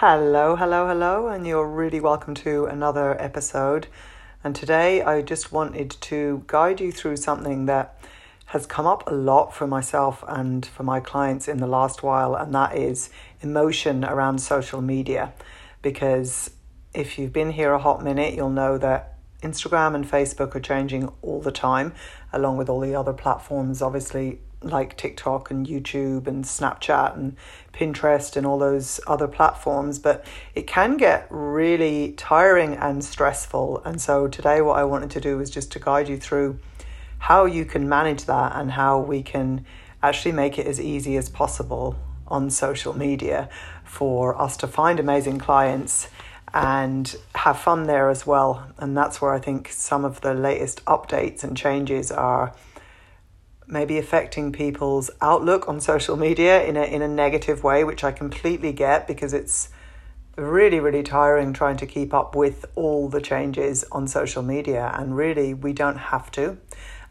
Hello, hello, hello, and you're really welcome to another episode. And today I just wanted to guide you through something that has come up a lot for myself and for my clients in the last while, and that is emotion around social media. Because if you've been here a hot minute, you'll know that Instagram and Facebook are changing all the time, along with all the other platforms, obviously like TikTok and YouTube and Snapchat and Pinterest and all those other platforms, but it can get really tiring and stressful. And so today, what I wanted to do was just to guide you through how you can manage that and how we can actually make it as easy as possible on social media for us to find amazing clients and have fun there as well. And that's where I think some of the latest updates and changes are maybe affecting people's outlook on social media in a in a negative way, which I completely get because it's really really tiring trying to keep up with all the changes on social media and really we don't have to.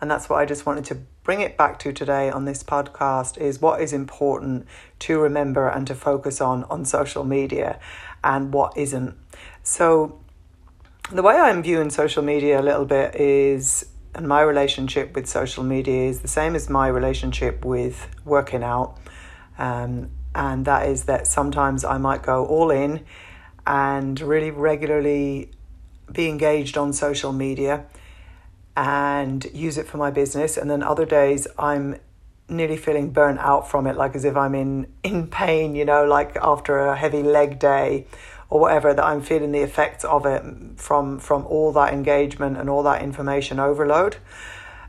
And that's what I just wanted to bring it back to today on this podcast is what is important to remember and to focus on on social media and what isn't. So the way I'm viewing social media a little bit is and my relationship with social media is the same as my relationship with working out. Um, and that is that sometimes I might go all in and really regularly be engaged on social media and use it for my business. And then other days I'm nearly feeling burnt out from it, like as if I'm in, in pain, you know, like after a heavy leg day or whatever that I'm feeling the effects of it from from all that engagement and all that information overload.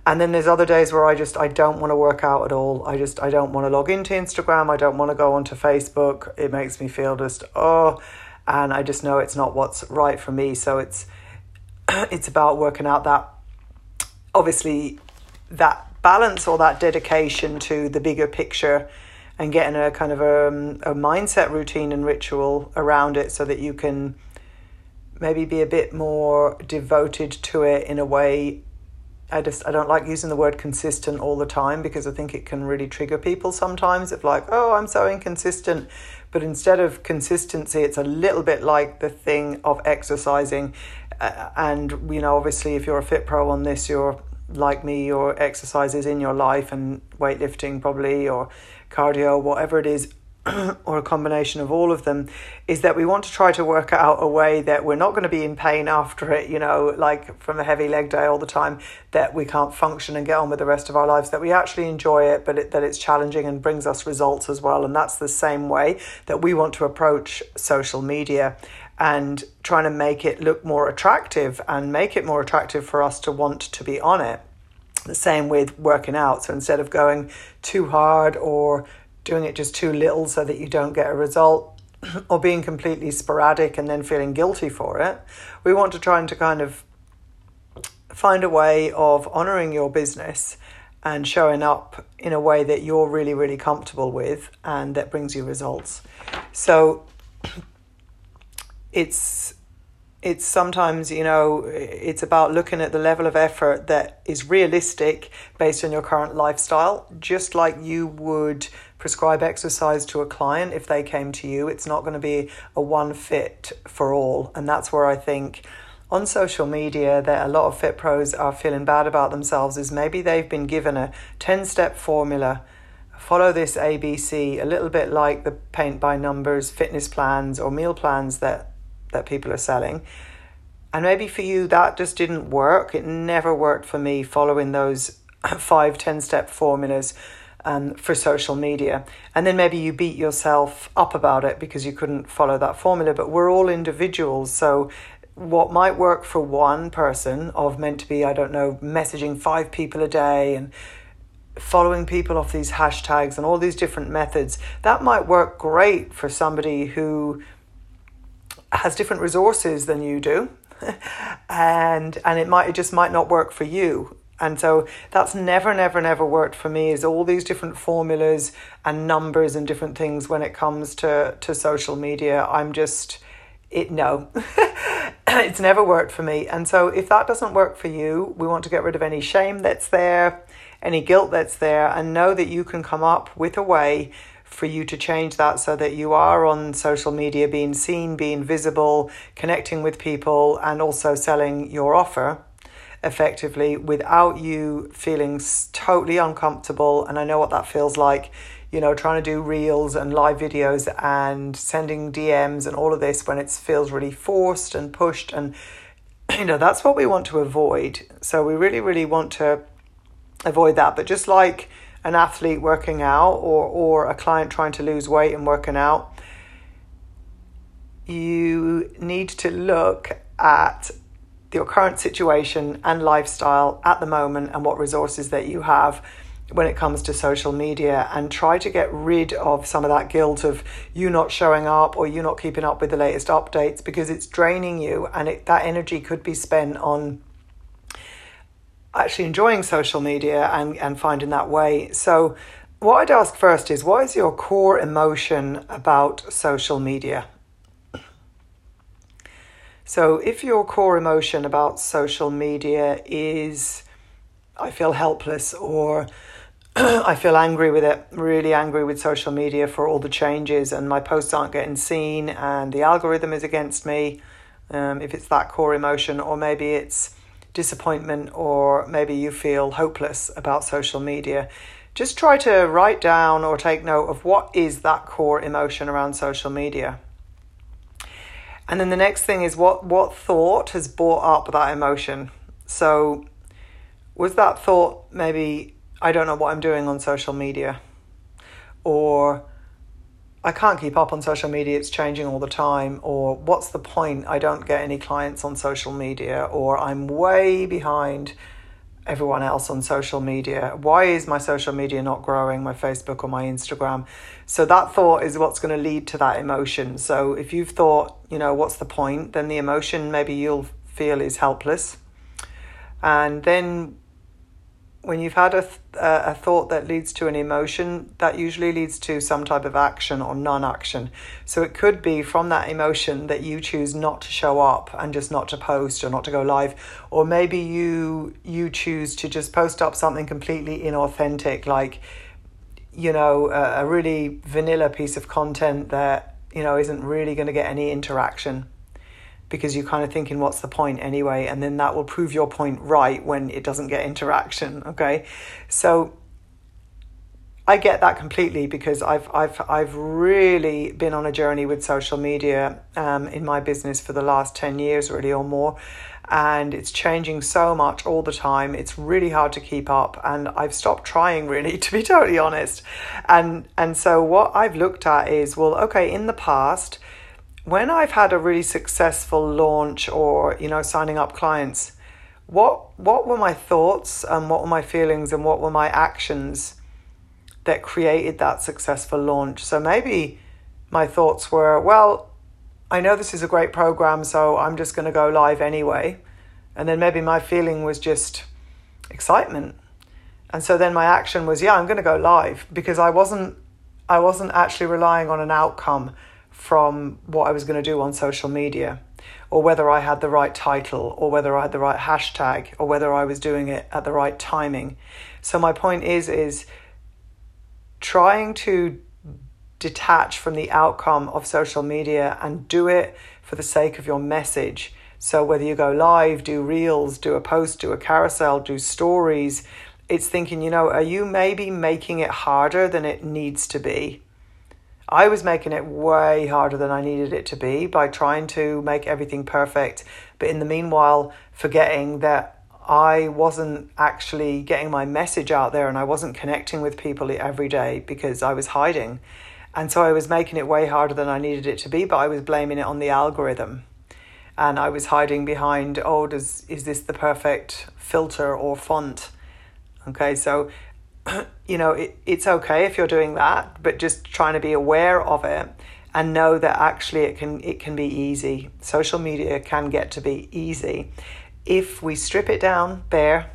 And then there's other days where I just I don't want to work out at all. I just I don't want to log into Instagram. I don't want to go onto Facebook. It makes me feel just oh, and I just know it's not what's right for me. So it's it's about working out that obviously that balance or that dedication to the bigger picture and getting a kind of a, um, a mindset routine and ritual around it so that you can maybe be a bit more devoted to it in a way. I just I don't like using the word consistent all the time because I think it can really trigger people sometimes of like oh I'm so inconsistent. But instead of consistency it's a little bit like the thing of exercising. Uh, and you know obviously if you're a fit pro on this you're like me your exercise is in your life and weightlifting probably or cardio, whatever it is, or a combination of all of them, is that we want to try to work out a way that we're not going to be in pain after it, you know, like from a heavy leg day all the time, that we can't function and get on with the rest of our lives, that we actually enjoy it, but it, that it's challenging and brings us results as well. And that's the same way that we want to approach social media and trying to make it look more attractive and make it more attractive for us to want to be on it. The same with working out. So instead of going too hard or doing it just too little so that you don't get a result or being completely sporadic and then feeling guilty for it, we want to try and to kind of find a way of honoring your business and showing up in a way that you're really, really comfortable with and that brings you results. So it's it's sometimes you know it's about looking at the level of effort that is realistic based on your current lifestyle. Just like you would prescribe exercise to a client if they came to you it's not going to be a one fit for all. And that's where i think on social media that a lot of fit pros are feeling bad about themselves is maybe they've been given a 10 step formula. Follow this abc a little bit like the paint by numbers fitness plans or meal plans that that people are selling. And maybe for you that just didn't work. It never worked for me following those five, 10 step formulas um, for social media. And then maybe you beat yourself up about it because you couldn't follow that formula. But we're all individuals. So what might work for one person of meant to be, I don't know, messaging five people a day and following people off these hashtags and all these different methods, that might work great for somebody who has different resources than you do and and it might it just might not work for you. And so that's never never never worked for me is all these different formulas and numbers and different things when it comes to to social media. I'm just it no. It's never worked for me. And so if that doesn't work for you we want to get rid of any shame that's there any guilt that's there and know that you can come up with a way for you to change that so that you are on social media being seen, being visible, connecting with people, and also selling your offer effectively without you feeling totally uncomfortable. And I know what that feels like, you know, trying to do reels and live videos and sending DMs and all of this when it feels really forced and pushed. And, you know, that's what we want to avoid. So we really, really want to avoid that. But just like an athlete working out or, or a client trying to lose weight and working out, you need to look at your current situation and lifestyle at the moment and what resources that you have when it comes to social media and try to get rid of some of that guilt of you not showing up or you not keeping up with the latest updates because it's draining you and it, that energy could be spent on actually enjoying social media and, and finding that way. So, what I'd ask first is what is your core emotion about social media? So, if your core emotion about social media is I feel helpless or I feel angry with it, really angry with social media for all the changes, and my posts aren't getting seen, and the algorithm is against me. Um, if it's that core emotion, or maybe it's disappointment, or maybe you feel hopeless about social media, just try to write down or take note of what is that core emotion around social media. And then the next thing is what what thought has brought up that emotion. So was that thought maybe I don't know what I'm doing on social media or I can't keep up on social media, it's changing all the time, or what's the point? I don't get any clients on social media, or I'm way behind everyone else on social media. Why is my social media not growing, my Facebook or my Instagram? So that thought is what's going to lead to that emotion. So if you've thought, you know, what's the point, then the emotion maybe you'll feel is helpless. And then when you've had a, th- a thought that leads to an emotion, that usually leads to some type of action or non action. So it could be from that emotion that you choose not to show up and just not to post or not to go live. Or maybe you you choose to just post up something completely inauthentic, like, you know, a, a really vanilla piece of content that, you know, isn't really going to get any interaction because you're kind of thinking, what's the point anyway? And then that will prove your point right when it doesn't get interaction. Okay. So I get that completely because I've I've I've really been on a journey with social media um, in my business for the last ten years, really or more, and it's changing so much all the time. It's really hard to keep up, and I've stopped trying really, to be totally honest. And and so what I've looked at is well, okay, in the past when I've had a really successful launch or you know signing up clients, what what were my thoughts and what were my feelings and what were my actions that created that successful launch? So maybe my thoughts were, well, I know this is a great program, so I'm just going to go live anyway. And then maybe my feeling was just excitement. And so then my action was, yeah, I'm going to go live because I wasn't I wasn't actually relying on an outcome from what I was going to do on social media, or whether I had the right title, or whether I had the right hashtag, or whether I was doing it at the right timing. So my point is is trying to detach from the outcome of social media and do it for the sake of your message. So whether you go live, do reels, do a post, do a carousel, do stories, it's thinking, you know, are you maybe making it harder than it needs to be? I was making it way harder than I needed it to be by trying to make everything perfect, but in the meanwhile, forgetting that I wasn't actually getting my message out there and I wasn't connecting with people every day because I was hiding. And so I was making it way harder than I needed it to be, but I was blaming it on the algorithm. And I was hiding behind, oh, does is this the perfect filter or font? Okay, so you know, it, it's okay if you're doing that, but just trying to be aware of it and know that actually it can it can be easy. Social media can get to be easy if we strip it down bare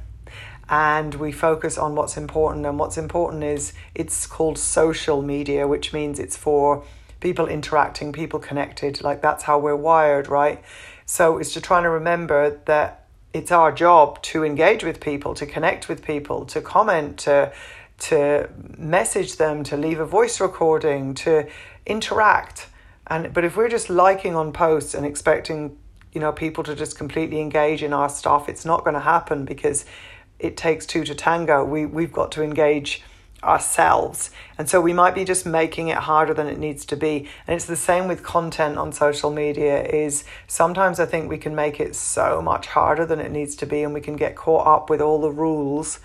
and we focus on what's important and what's important is it's called social media which means it's for people interacting people connected like that's how we're wired right so it's just trying to remember that it's our job to engage with people, to connect with people, to comment, to to message them, to leave a voice recording, to interact. And but if we're just liking on posts and expecting, you know, people to just completely engage in our stuff, it's not going to happen because it takes two to tango. We we've got to engage ourselves. And so we might be just making it harder than it needs to be. And it's the same with content on social media is sometimes I think we can make it so much harder than it needs to be and we can get caught up with all the rules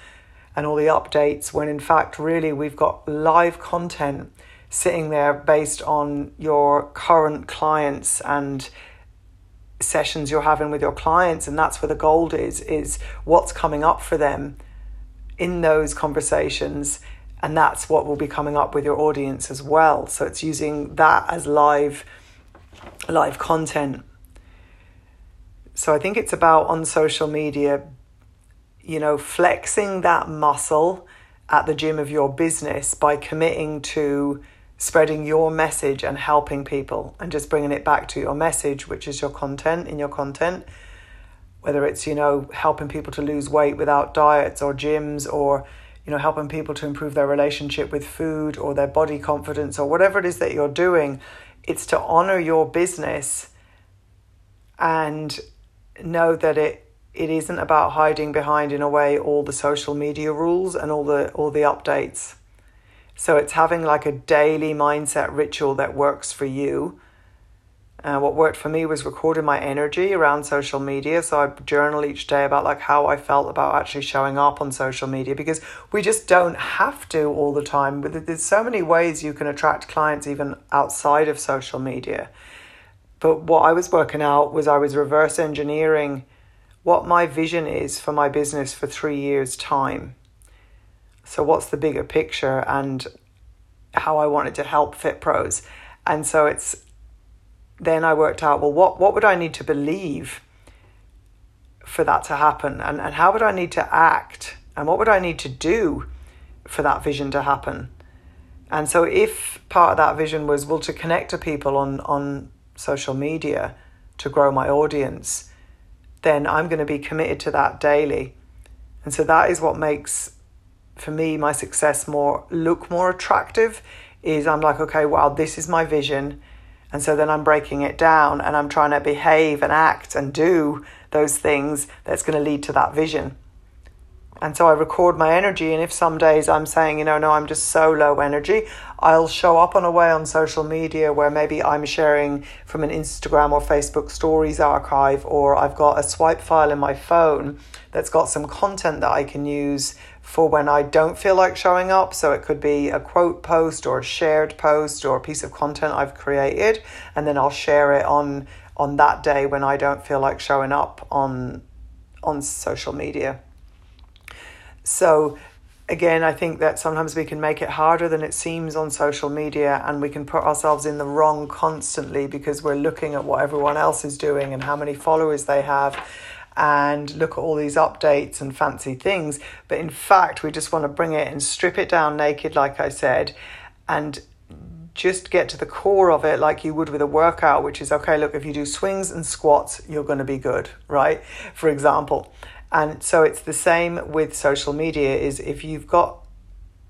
and all the updates when in fact really we've got live content sitting there based on your current clients and sessions you're having with your clients and that's where the gold is is what's coming up for them in those conversations and that's what will be coming up with your audience as well. So it's using that as live live content. So i think it's about on social media you know flexing that muscle at the gym of your business by committing to spreading your message and helping people and just bringing it back to your message which is your content in your content. Whether it's you know helping people to lose weight without diets or gyms or you know, helping people to improve their relationship with food or their body confidence or whatever it is that you're doing, it's to honor your business and know that it it isn't about hiding behind in a way all the social media rules and all the all the updates. So it's having like a daily mindset ritual that works for you uh, what worked for me was recording my energy around social media. So I journal each day about like how I felt about actually showing up on social media because we just don't have to all the time. There's so many ways you can attract clients even outside of social media. But what I was working out was I was reverse engineering what my vision is for my business for three years' time. So what's the bigger picture and how I wanted to help Fit Pros. And so it's then I worked out, well, what, what would I need to believe for that to happen? And, and how would I need to act? And what would I need to do for that vision to happen? And so, if part of that vision was, well, to connect to people on, on social media to grow my audience, then I'm going to be committed to that daily. And so, that is what makes, for me, my success more look more attractive. Is I'm like, okay, wow, this is my vision and so then I'm breaking it down and I'm trying to behave and act and do those things that's going to lead to that vision. And so I record my energy. And if some days I'm saying, you know, no, I'm just so low energy, I'll show up on a way on social media where maybe I'm sharing from an Instagram or Facebook stories archive, or I've got a swipe file in my phone that's got some content that I can use for when I don't feel like showing up. So it could be a quote post or a shared post or a piece of content I've created, and then I'll share it on on that day when I don't feel like showing up on on social media. So again, I think that sometimes we can make it harder than it seems on social media, and we can put ourselves in the wrong constantly because we're looking at what everyone else is doing and how many followers they have and look at all these updates and fancy things. But in fact, we just want to bring it and strip it down naked, like I said, and just get to the core of it like you would with a workout, which is okay, look, if you do swings and squats, you're going to be good, right? For example. And so it's the same with social media is if you've got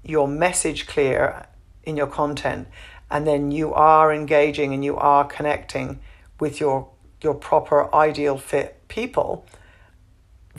your message clear in your content and then you are engaging and you are connecting with your your proper ideal fit people,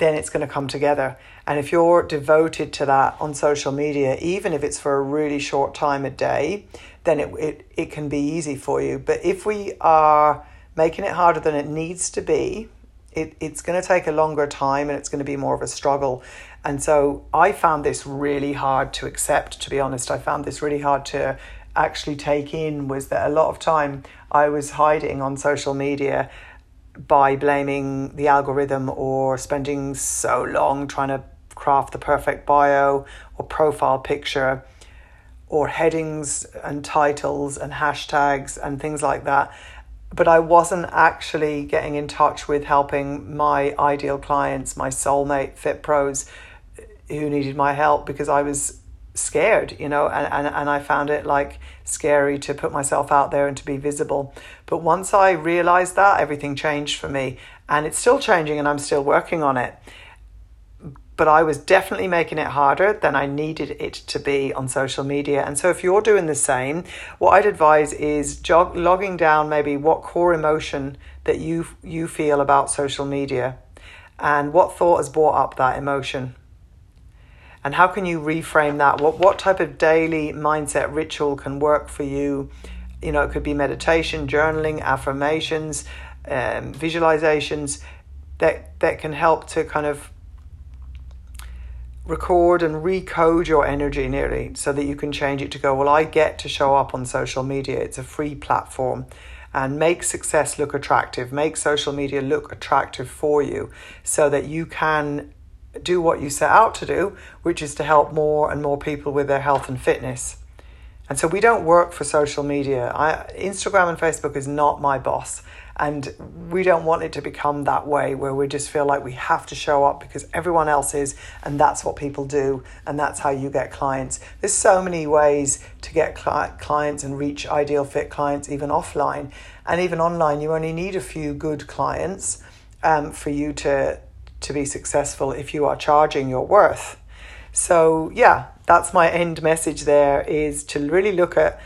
then it's going to come together. And if you're devoted to that on social media, even if it's for a really short time a day, then it, it, it can be easy for you. But if we are making it harder than it needs to be, it, it's going to take a longer time and it's going to be more of a struggle. And so I found this really hard to accept, to be honest. I found this really hard to actually take in was that a lot of time I was hiding on social media by blaming the algorithm or spending so long trying to craft the perfect bio or profile picture or headings and titles and hashtags and things like that. But I wasn't actually getting in touch with helping my ideal clients, my soulmate fit pros who needed my help because I was scared, you know, and, and, and I found it like scary to put myself out there and to be visible. But once I realized that, everything changed for me. And it's still changing and I'm still working on it. but I was definitely making it harder than I needed it to be on social media. And so, if you're doing the same, what I'd advise is jog- logging down maybe what core emotion that you you feel about social media, and what thought has brought up that emotion. And how can you reframe that? What what type of daily mindset ritual can work for you? You know, it could be meditation, journaling, affirmations, um, visualizations that that can help to kind of record and recode your energy nearly so that you can change it to go, well, I get to show up on social media. It's a free platform. And make success look attractive, make social media look attractive for you so that you can do what you set out to do, which is to help more and more people with their health and fitness. And so we don't work for social media. I, Instagram and Facebook is not my boss. And we don't want it to become that way where we just feel like we have to show up because everyone else is, and that's what people do, and that's how you get clients. There's so many ways to get clients and reach ideal fit clients, even offline. And even online, you only need a few good clients um, for you to, to be successful if you are charging your worth. So, yeah, that's my end message there is to really look at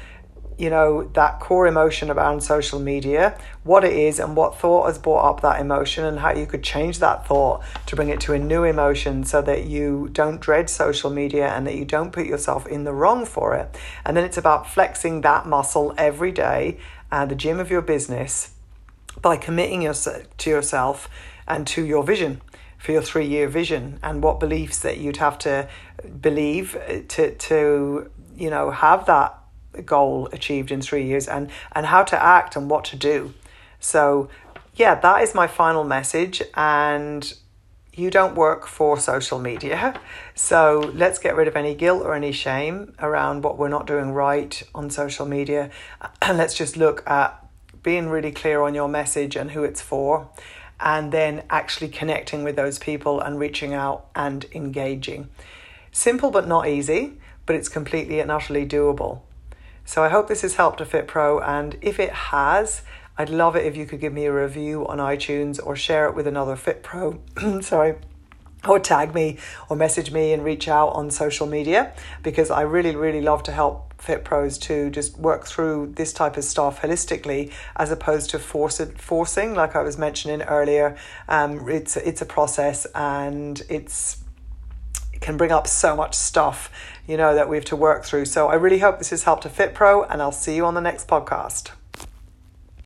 you know, that core emotion around social media, what it is and what thought has brought up that emotion, and how you could change that thought to bring it to a new emotion so that you don't dread social media and that you don't put yourself in the wrong for it. And then it's about flexing that muscle every day at the gym of your business by committing yourself to yourself and to your vision for your three year vision and what beliefs that you'd have to believe uh, to to you know have that goal achieved in three years and, and how to act and what to do. So, yeah, that is my final message. And you don't work for social media. So let's get rid of any guilt or any shame around what we're not doing right on social media. And let's just look at being really clear on your message and who it's for. And then actually connecting with those people and reaching out and engaging. Simple but not easy, but it's completely and utterly doable. So I hope this has helped a Fit Pro, and if it has, I'd love it if you could give me a review on iTunes or share it with another Fit Pro. Sorry. Or tag me or message me and reach out on social media because I really, really love to help Fit Pros to just work through this type of stuff holistically as opposed to force it, forcing, like I was mentioning earlier. Um, it's, it's a process and it's can bring up so much stuff, you know, that we have to work through. So I really hope this has helped a Fit Pro, and I'll see you on the next podcast.